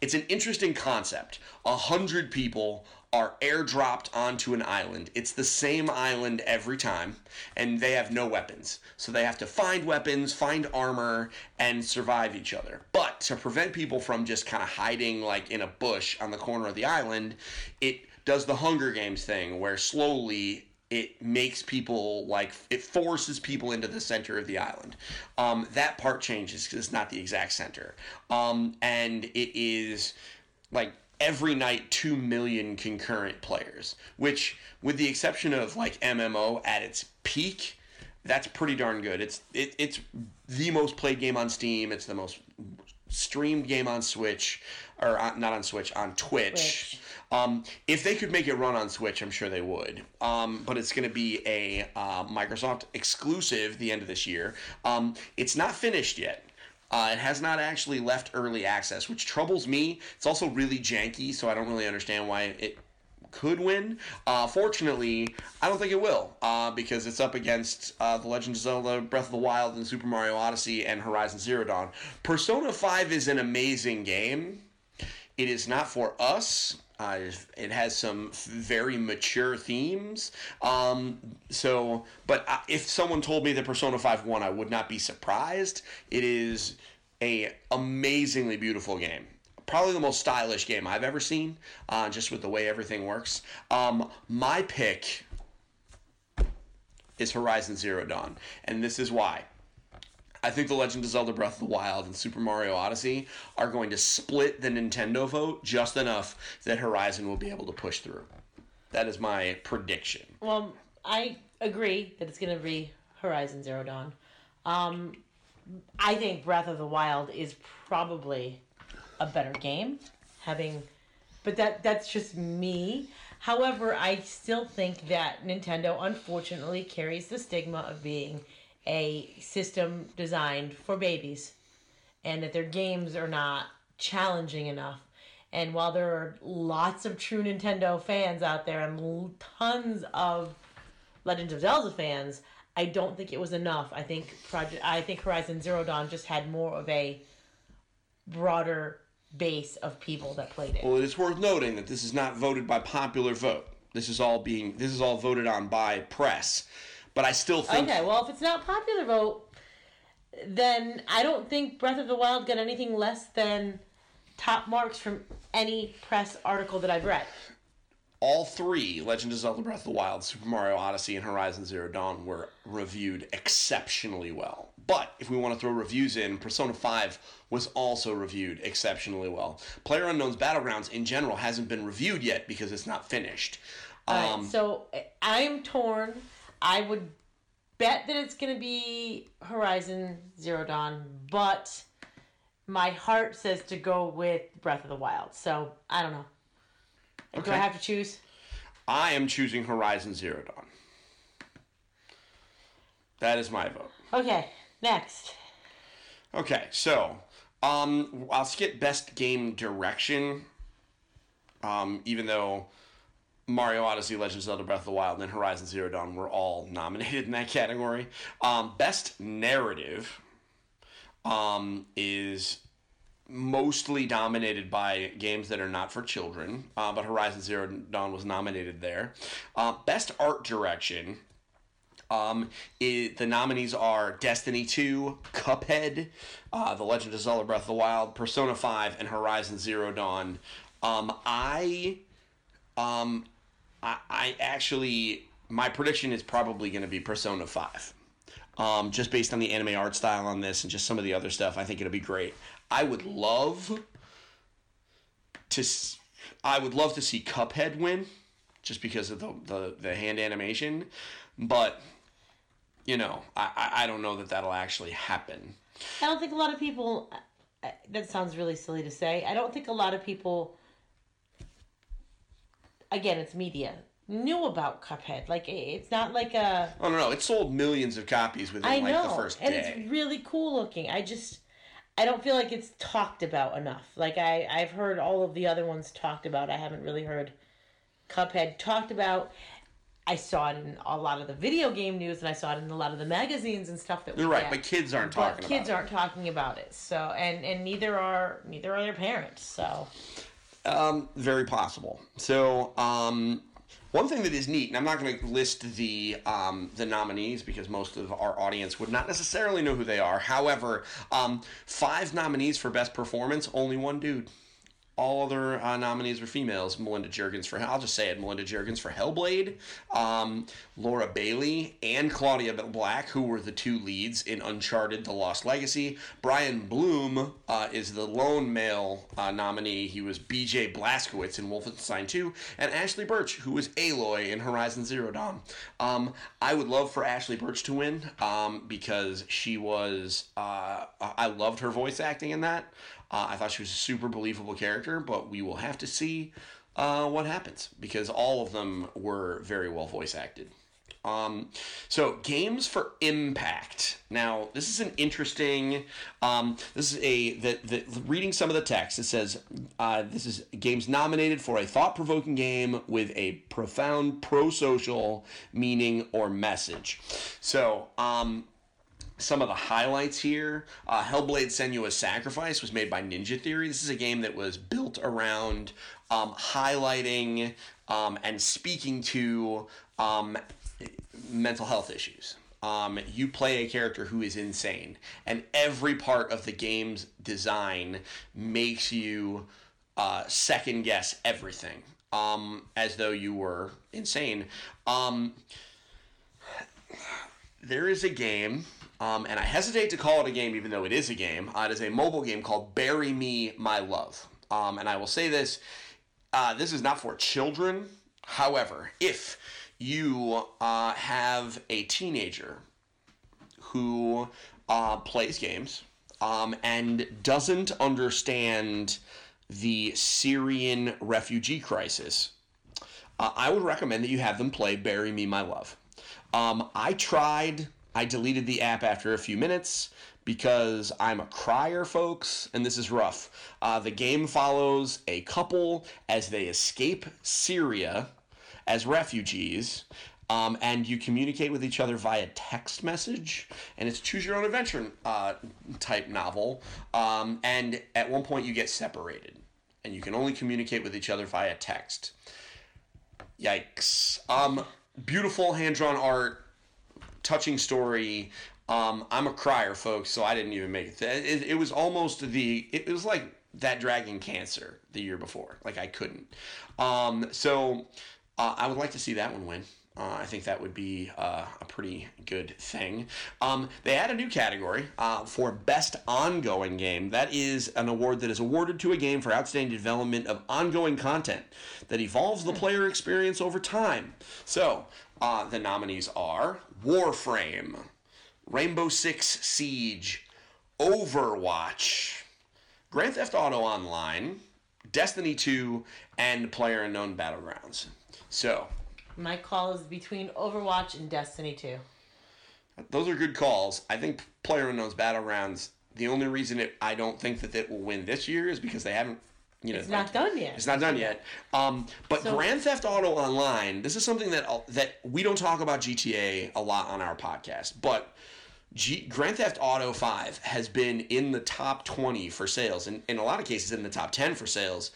Speaker 2: it's an interesting concept. A hundred people are airdropped onto an island. It's the same island every time, and they have no weapons. So they have to find weapons, find armor, and survive each other. But to prevent people from just kind of hiding like in a bush on the corner of the island, it does the Hunger Games thing where slowly it makes people like it forces people into the center of the island. Um, that part changes because it's not the exact center, um, and it is like every night 2 million concurrent players which with the exception of like mmo at its peak that's pretty darn good it's it, it's the most played game on steam it's the most streamed game on switch or on, not on switch on twitch,
Speaker 3: Twitch.
Speaker 2: Um, if they could make it run on switch i'm sure they would um, but it's going to be a uh, microsoft exclusive the end of this year um, it's not finished yet uh, it has not actually left early access, which troubles me. It's also really janky, so I don't really understand why it could win. Uh, fortunately, I don't think it will, uh, because it's up against uh, The Legend of Zelda Breath of the Wild and Super Mario Odyssey and Horizon Zero Dawn. Persona 5 is an amazing game. It is not for us. Uh, it has some very mature themes. Um, so, but uh, if someone told me that Persona 5 won, I would not be surprised. It is a amazingly beautiful game. Probably the most stylish game I've ever seen, uh, just with the way everything works. Um, my pick is Horizon Zero Dawn, and this is why. I think The Legend of Zelda Breath of the Wild and Super Mario Odyssey are going to split the Nintendo vote just enough that Horizon will be able to push through. That is my prediction.
Speaker 3: Well, I agree that it's going to be Horizon Zero Dawn. Um, I think Breath of the Wild is probably a better game, having, but that that's just me. However, I still think that Nintendo unfortunately carries the stigma of being a system designed for babies, and that their games are not challenging enough. And while there are lots of true Nintendo fans out there and tons of Legends of Zelda fans, I don't think it was enough. I think Project I think Horizon Zero Dawn just had more of a broader base of people that played it.
Speaker 2: Well, it is worth noting that this is not voted by popular vote. This is all being this is all voted on by press. But I still think
Speaker 3: Okay, well if it's not popular vote, then I don't think Breath of the Wild got anything less than top marks from any press article that I've read.
Speaker 2: all three Legend of Zelda Breath of the Wild, Super Mario Odyssey, and Horizon Zero Dawn were reviewed exceptionally well. But if we want to throw reviews in, Persona 5 was also reviewed exceptionally well. Player Unknown's Battlegrounds in general hasn't been reviewed yet because it's not finished. Um,
Speaker 3: so I'm torn. I would bet that it's going to be Horizon Zero Dawn, but my heart says to go with Breath of the Wild. So I don't know. Do I have to choose?
Speaker 2: I am choosing Horizon Zero Dawn. That is my vote.
Speaker 3: Okay, next.
Speaker 2: Okay, so um, I'll skip best game direction. Um, even though Mario Odyssey, Legend of Zelda: Breath of the Wild, and Horizon Zero Dawn were all nominated in that category. Um, best narrative um, is mostly dominated by games that are not for children, uh, but Horizon Zero Dawn was nominated there. Uh, best art direction um, it, the nominees are Destiny 2, Cuphead, uh, The Legend of Zelda Breath of the Wild, Persona 5, and Horizon Zero Dawn. Um, I, um, I, I actually, my prediction is probably going to be Persona 5. Um, just based on the anime art style on this and just some of the other stuff, I think it'll be great. I would love to, I would love to see Cuphead win, just because of the the, the hand animation, but you know, I, I don't know that that'll actually happen.
Speaker 3: I don't think a lot of people. uh, That sounds really silly to say. I don't think a lot of people. Again, it's media. Knew about Cuphead. Like it's not like a.
Speaker 2: Oh no, no, it sold millions of copies within
Speaker 3: I
Speaker 2: like the first day, and
Speaker 3: it's really cool looking. I just, I don't feel like it's talked about enough. Like I I've heard all of the other ones talked about. I haven't really heard Cuphead talked about. I saw it in a lot of the video game news, and I saw it in a lot of the magazines and stuff that
Speaker 2: You're right, but kids aren't
Speaker 3: But
Speaker 2: talking
Speaker 3: kids
Speaker 2: about
Speaker 3: aren't talking about it. So and and neither are neither are their parents. So
Speaker 2: it. Um, very possible. So, um, one thing that is neat, and I'm not going to list the um, the nominees because most of our audience would not necessarily know who they are. However, um, five nominees for best performance, only one dude. All other uh, nominees were females. Melinda Juergens for I'll just say it. Melinda Juergens for Hellblade, um, Laura Bailey, and Claudia Black, who were the two leads in Uncharted: The Lost Legacy. Brian Bloom uh, is the lone male uh, nominee. He was B.J. Blazkowicz in Wolfenstein 2, and Ashly Burch, who was Aloy in Horizon Zero Dawn. Um, I would love for Ashly Burch to win um, because she was. Uh, I loved her voice acting in that. Uh, I thought she was a super believable character, but we will have to see uh, what happens because all of them were very well voice acted. Um, so games for impact. Now this is an interesting. Um, this is a the, the reading some of the text. It says uh, this is games nominated for a thought-provoking game with a profound pro-social meaning or message. So um, some of the highlights here. Uh, Hellblade Senua's Sacrifice was made by Ninja Theory. This is a game that was built around um, highlighting um, and speaking to um, mental health issues. Um, you play a character who is insane, and every part of the game's design makes you uh, second guess everything um, as though you were insane. Um, there is a game, um, and I hesitate to call it a game, even though it is a game. Uh, it is a mobile game called "Bury Me, My Love," um, and I will say this: uh, this is not for children. However, if you uh, have a teenager who uh, plays games um, and doesn't understand the Syrian refugee crisis, uh, I would recommend that you have them play "Bury Me, My Love." Um, I tried. I deleted the app after a few minutes because I'm a crier, folks, and this is rough. Uh, the game follows a couple as they escape Syria as refugees. Um, and you communicate with each other via text message, and it's choose your own adventure uh, type novel. Um, and at one point, you get separated, and you can only communicate with each other via text. Yikes. Um, beautiful hand drawn art, touching story. Um, I'm a crier, folks, so I didn't even make it. It, it was almost the. It was like that Dragon Cancer the year before. Like I couldn't. Um, so uh, I would like to see that one win. Uh, I think that would be uh, a pretty good thing. Um, they add a new category uh, for Best Ongoing Game. That is an award that is awarded to a game for outstanding development of ongoing content that evolves the player experience over time. So uh, the nominees are Warframe, Rainbow Six Siege, Overwatch, Grand Theft Auto Online, Destiny 2, and Player Unknown Battlegrounds. So
Speaker 3: my call is between Overwatch and Destiny 2.
Speaker 2: those are good calls. I think Player Unknown's Battlegrounds. The only reason it, I don't think that it will win this year is because they haven't. You know,
Speaker 3: It's not done yet.
Speaker 2: It's not done yet. Um, but
Speaker 3: So-
Speaker 2: Grand Theft Auto Online. This is something that that we don't talk about GTA a lot on our podcast, but. G- Grand Theft Auto 5 has been in the top 20 for sales, and in a lot of cases in the top 10 for sales.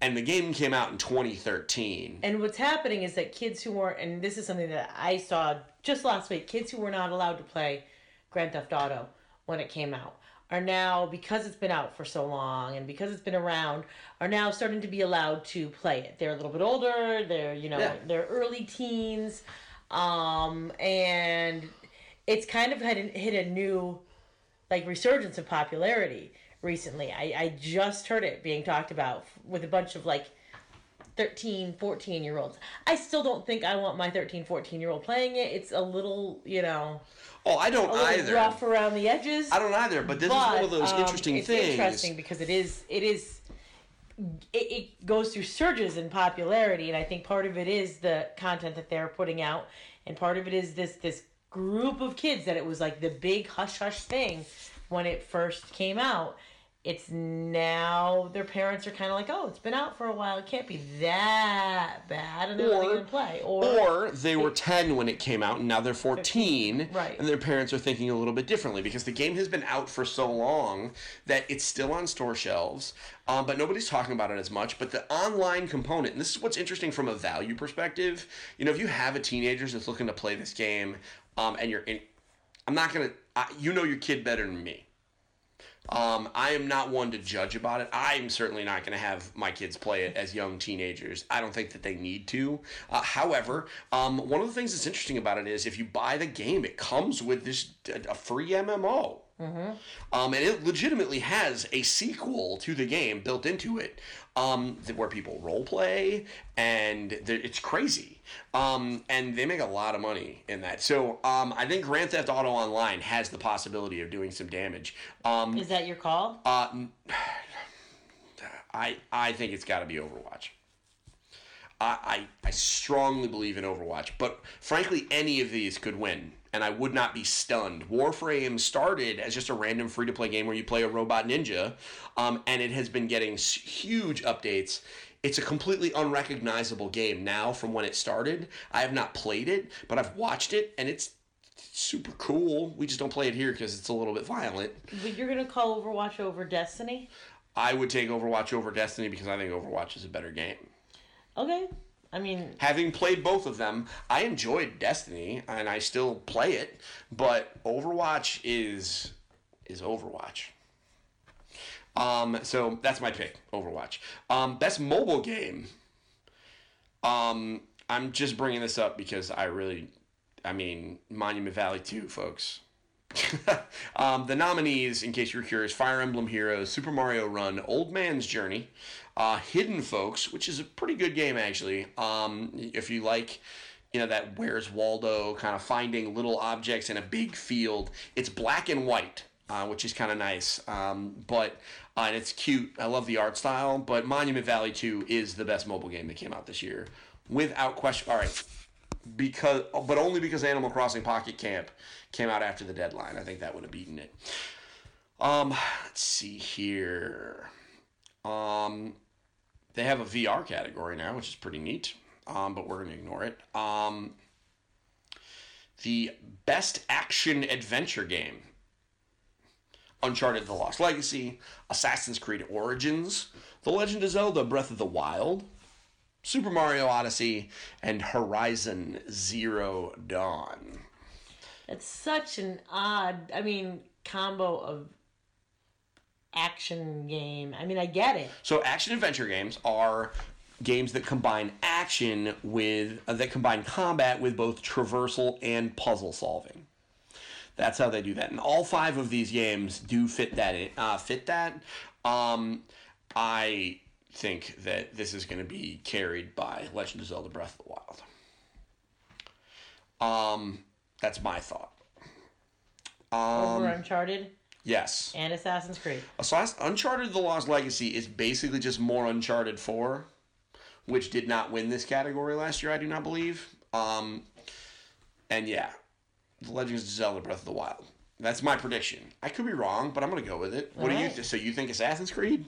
Speaker 2: And the game came out in 2013.
Speaker 3: And what's happening is that kids who weren't, and this is something that I saw just last week, kids who were not allowed to play Grand Theft Auto when it came out are now, because it's been out for so long and because it's been around, are now starting to be allowed to play it. They're a little bit older, they're, you know,
Speaker 2: Yeah.
Speaker 3: they're early teens, um, and it's kind of had hit a new, like, resurgence of popularity recently. I, I just heard it being talked about with a bunch of, like, 13 14 year olds i still don't think i want my 13 14 year old playing it it's a little you know
Speaker 2: Oh, I don't either.
Speaker 3: rough around the edges
Speaker 2: I don't either, but this
Speaker 3: but,
Speaker 2: is one of those
Speaker 3: um,
Speaker 2: interesting
Speaker 3: it's
Speaker 2: things.
Speaker 3: interesting because it is it is it, it goes through surges in popularity and i think part of it is the content that they're putting out and part of it is this this group of kids that it was like the big hush hush thing when it first came out. It's now their parents are kind of like, oh, it's been out for a while. It can't be that bad, and they're going to play. Or,
Speaker 2: Or they were 10 when it came out and now they're 14.
Speaker 3: Right.
Speaker 2: And their parents are thinking a little bit differently because the game has been out for so long that it's still on store shelves, um, but nobody's talking about it as much. But the online component, and this is what's interesting from a value perspective, you know, if you have a teenager that's looking to play this game um, and you're in, I'm not going to, you know your kid better than me. Um, I am not one to judge about it. I'm certainly not going to have my kids play it as young teenagers. I don't think that they need to. Uh, however, um, one of the things that's interesting about it is if you buy the game, it comes with this a free MMO. Um, and it legitimately has a sequel to the game built into it, um, where people role play, and it's crazy. Um, and they make a lot of money in that. So um, I think Grand Theft Auto Online has the possibility of doing some damage. Um,
Speaker 3: is that your call?
Speaker 2: uh, I I think it's got to be Overwatch. I, I I strongly believe in Overwatch, but frankly, any of these could win, and I would not be stunned. Warframe started as just a random free to play game where you play a robot ninja, um, and it has been getting huge updates. It's a completely unrecognizable game now from when it started. I have not played it, but I've watched it, and it's super cool. We just don't play it here because it's a little bit violent.
Speaker 3: But you're going to call Overwatch over Destiny?
Speaker 2: I would take Overwatch over Destiny because I think Overwatch is a better game.
Speaker 3: Okay. I mean,
Speaker 2: Having played both of them, I enjoyed Destiny and I still play it, but Overwatch is is Overwatch. Um, so that's my pick, Overwatch. Um, best mobile game. Um, I'm just bringing this up because I really, I mean, Monument Valley 2, folks. um, the nominees, in case you're curious, Fire Emblem Heroes, Super Mario Run, Old Man's Journey, uh, Hidden Folks, which is a pretty good game actually. Um, if you like, you know that Where's Waldo kind of finding little objects in a big field. It's black and white, uh, which is kind of nice. Um, but uh, and it's cute. I love the art style. But Monument Valley 2 is the best mobile game that came out this year, without question. All right, because but only because Animal Crossing Pocket Camp came out after the deadline. I think that would have beaten it. Um, let's see here. Um, they have a VR category now, which is pretty neat. Um, but we're gonna ignore it. Um, the best action adventure game. Uncharted: The Lost Legacy, Assassin's Creed Origins, The Legend of Zelda: Breath of the Wild, Super Mario Odyssey, and Horizon Zero Dawn.
Speaker 3: it's such an odd, I mean, combo of action game. I mean, I get it.
Speaker 2: So action adventure games are games that combine action with uh, that combine combat with both traversal and puzzle solving. That's how they do that, and all five of these games do fit that. In, uh, fit that. Um, I think that this is going to be carried by Legend of Zelda: Breath of the Wild. Um, that's my thought. Um,
Speaker 3: Over Uncharted
Speaker 2: yes.
Speaker 3: and Assassin's Creed.
Speaker 2: Uncharted: The Lost Legacy is basically just more Uncharted Four, which did not win this category last year. I do not believe. Um, and yeah, The Legend of Zelda: Breath of the Wild. That's my prediction. I could be wrong, but I'm gonna go with it. What do you? Th- so you think Assassin's Creed?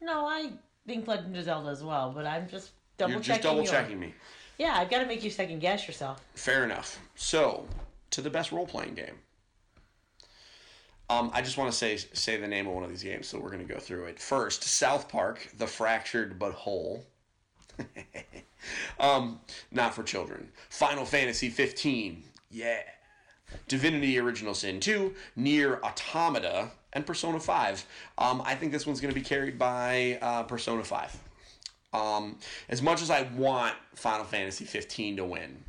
Speaker 3: No, I think Legend of Zelda as well, but I'm just double
Speaker 2: You're
Speaker 3: checking.
Speaker 2: just double
Speaker 3: your-
Speaker 2: checking me.
Speaker 3: Yeah, I've got to make you second guess yourself.
Speaker 2: Fair enough. So to the best role playing game. Um, I just want to say say the name of one of these games, so we're gonna go through it first. South Park: The Fractured But Whole. um, not for children. Final Fantasy 15. Yeah. Divinity Original Sin 2, NieR Automata, and Persona 5. Um, I think this one's going to be carried by uh, Persona 5. Um, as much as I want Final Fantasy 15 to win,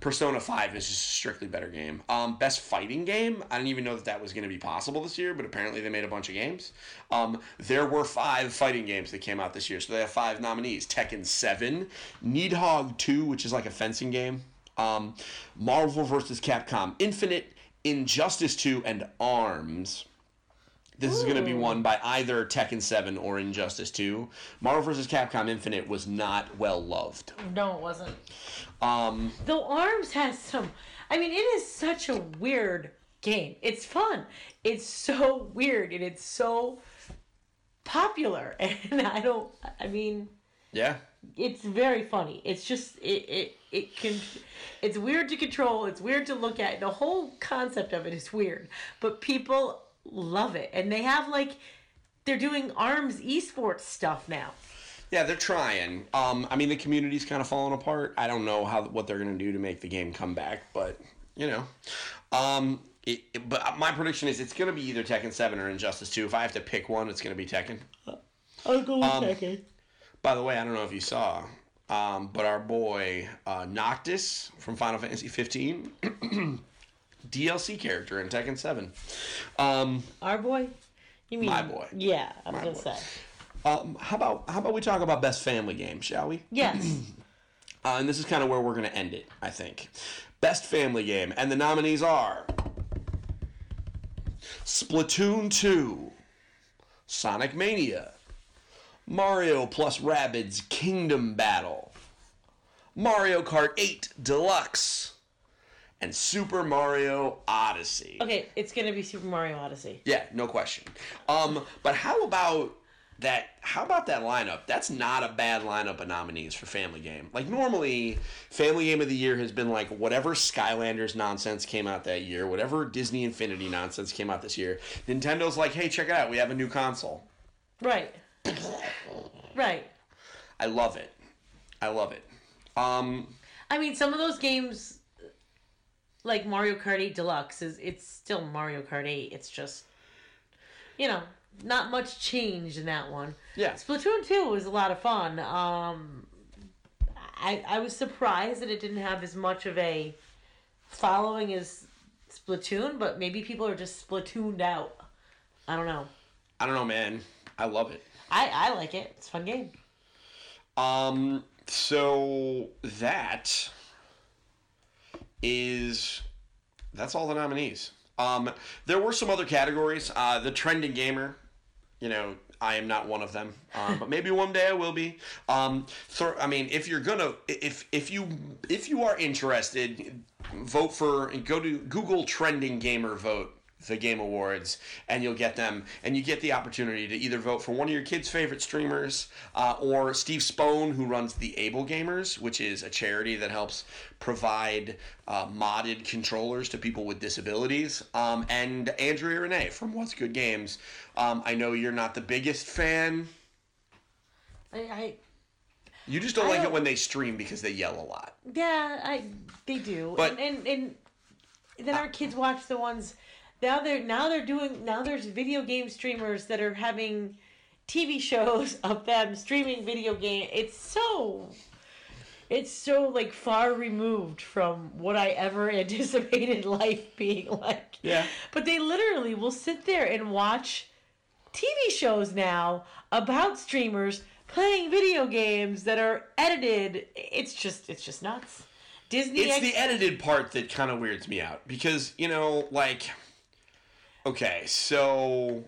Speaker 2: Persona 5 is just a strictly better game. Um, best fighting game, I didn't even know that that was going to be possible this year, but apparently they made a bunch of games. Um, there were five fighting games that came out this year, so they have five nominees Tekken 7, Nidhogg 2, which is like a fencing game, um, Marvel vs. Capcom Infinite, Injustice 2, and ARMS. This is going to be won by either Tekken 7 or Injustice 2. Marvel vs. Capcom Infinite was not well loved.
Speaker 3: No, it wasn't.
Speaker 2: Um,
Speaker 3: Though Arms has some. I mean, it is such a weird game. It's fun. It's so weird and it's so popular. And I don't. I mean,
Speaker 2: Yeah.
Speaker 3: it's very funny. It's just it it it can. It's weird to control. It's weird to look at. The whole concept of it is weird, but people love it, and they have like. They're doing arms esports stuff now.
Speaker 2: Yeah, they're trying. Um, I mean, the community's kind of falling apart. I don't know how what they're gonna do to make the game come back, but you know, um, it, it- but my prediction is it's gonna be either Tekken Seven or Injustice Two. If I have to pick one, it's gonna be Tekken.
Speaker 3: I'll go with
Speaker 2: Um,
Speaker 3: Tekken.
Speaker 2: By the way, I don't know if you saw, um, but our boy uh, Noctis from Final Fantasy 15, DLC character in Tekken 7. Um,
Speaker 3: Our boy. You mean
Speaker 2: My boy.
Speaker 3: Yeah, I was gonna
Speaker 2: boy.
Speaker 3: say
Speaker 2: um, how about how about we talk about best family game, shall we?
Speaker 3: yes.
Speaker 2: Uh, and this is kind of where we're going to end it, I think. Best family game, and the nominees are Splatoon 2, Sonic Mania, Mario plus Rabbids Kingdom Battle, Mario Kart 8 Deluxe, and Super Mario Odyssey.
Speaker 3: okay, it's gonna be Super Mario Odyssey.
Speaker 2: Yeah, no question. Um, but how about that? How about that lineup? That's not a bad lineup of nominees for Family Game. Like normally, Family Game of the Year has been like whatever Skylanders nonsense came out that year, whatever Disney Infinity nonsense came out this year. Nintendo's like, hey, check it out, we have a new console.
Speaker 3: Right. right.
Speaker 2: I love it. I love it. Um,
Speaker 3: I mean, some of those games, like Mario Kart 8 Deluxe, is it's still Mario Kart 8. It's just, you know, not much change in that one.
Speaker 2: yeah.
Speaker 3: Splatoon 2 was a lot of fun. Um, I I was surprised that it didn't have as much of a following as Splatoon, but maybe people are just Splatooned out. I don't know.
Speaker 2: I don't know, man. I love it.
Speaker 3: I, I like it. It's a fun game.
Speaker 2: Um, so that is that's all the nominees. Um, there were some other categories. Uh, the trending gamer, you know, I am not one of them, um, but maybe one day I will be. Um, so, I mean, if you're gonna, if if you if you are interested, vote for and go to Google trending gamer vote the game awards and you'll get them and you get the opportunity to either vote for one of your kids favorite streamers uh, or steve Spohn who runs the able gamers which is a charity that helps provide uh, modded controllers to people with disabilities. Um, and andrea Rene from what's good games. Um, i know you're not the biggest fan.
Speaker 3: I, I
Speaker 2: you just don't
Speaker 3: I
Speaker 2: like it
Speaker 3: don't-
Speaker 2: when they stream because they yell a lot.
Speaker 3: Yeah, I they do.
Speaker 2: But-
Speaker 3: and, and and then our kids watch the ones now they're now they're doing now there's video game streamers that are having TV shows of them streaming video game. It's so it's so like far removed from what I ever anticipated life being like.
Speaker 2: Yeah.
Speaker 3: But they literally will sit there and watch TV shows now about streamers playing video games that are edited. It's just it's just nuts. Disney
Speaker 2: it's
Speaker 3: X-
Speaker 2: the edited part that kind of weirds me out because you know like okay so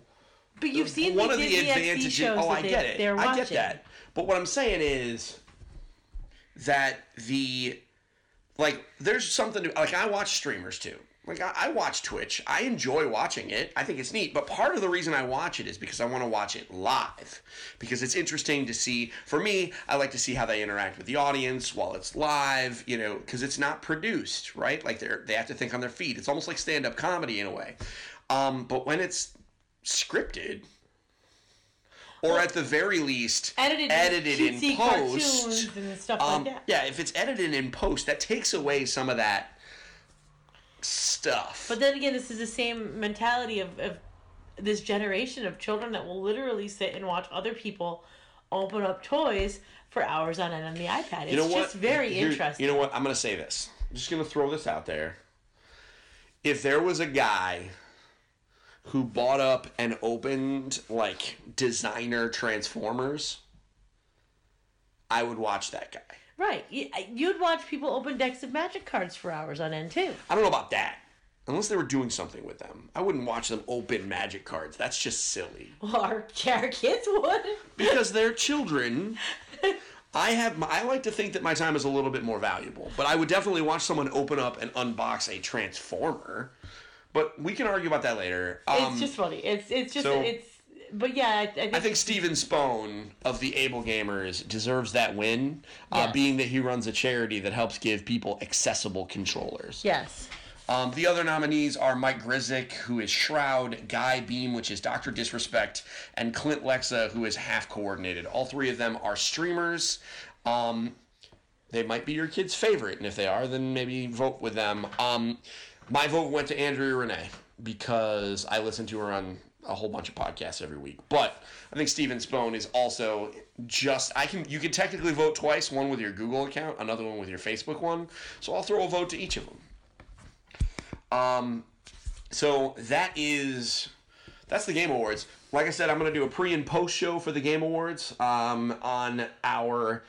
Speaker 3: but you've seen
Speaker 2: one
Speaker 3: the
Speaker 2: of the advantages
Speaker 3: shows
Speaker 2: oh i get it. i get that. but what i'm saying is that the like there's something to like i watch streamers too. Like I, I watch twitch. I enjoy watching it. I think it's neat. But part of the reason i watch it is because i want to watch it live. Because it's interesting to see for me i like to see how they interact with the audience while it's live you know because it's not produced right? Like they're they have to think on their feet. It's almost like stand-up comedy in a way um, but when it's scripted or at the very least
Speaker 3: Edited,
Speaker 2: edited in post um,
Speaker 3: like that.
Speaker 2: yeah, if it's edited in post, that takes away some of that stuff.
Speaker 3: But then again, this is the same mentality of, of this generation of children that will literally sit and watch other people open up toys for hours on end on the iPad. It's
Speaker 2: you know what?
Speaker 3: just very
Speaker 2: Here-
Speaker 3: interesting.
Speaker 2: You know what? I'm going to say this. I'm just going to throw this out there. If there was a guy who bought up and opened like designer Transformers, I would watch that guy.
Speaker 3: Right. You- uh, You'd watch people open decks of magic cards for hours on end too.
Speaker 2: I don't know about that. Unless they were doing something with them. I wouldn't watch them open magic cards. That's just silly.
Speaker 3: Well, our, our kids would.
Speaker 2: because they're children. I have my, I like to think that my time is a little bit more valuable, but I would definitely watch someone open up and unbox a transformer. But we can argue about that later. Um,
Speaker 3: it's just funny. It's it's just
Speaker 2: so-
Speaker 3: it's. But yeah, I, I think,
Speaker 2: I think Steven Spohn of the Able Gamers deserves that win, uh, being that he runs a charity that helps give people accessible controllers.
Speaker 3: yes.
Speaker 2: Um, the other nominees are Mike Grisnick, who is Shroud, Guy Beahm, which is Doctor Disrespect, and Clint Lexa, who is half coordinated. All three of them are streamers. Um, they might be your kid's favorite, and if they are, then maybe vote with them. Um, my vote went to Andrea Rene because I listen to her on a whole bunch of podcasts every week. But I think Steven Spohn is also just I can you can technically vote twice, one with your Google account, another one with your Facebook one. So I'll throw a vote to each of them. Um, so that is that's the Game Awards. Like I said, I'm gonna do a pre and post show for the Game Awards um, on our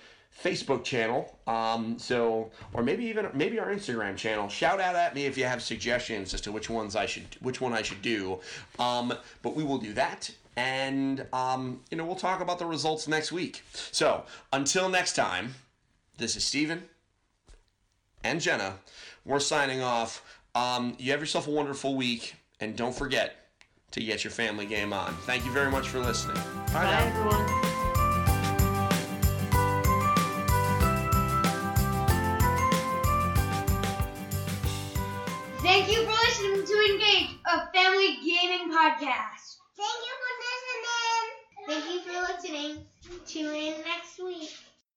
Speaker 2: Facebook channel. Um, so or maybe even maybe our Instagram channel. Shout out at me if you have suggestions as to which ones I should which one I should do. Um, but we will do that. And um, you know we'll talk about the results next week. So until next time, this is Steven and Jenna. We're signing off. Um, you have yourself a wonderful week, and don't forget to get your family game on. Thank you very much for listening. Bye,
Speaker 3: Bye everyone.
Speaker 1: Podcast.
Speaker 4: Thank you for listening. Thank you for listening. Tune in next week.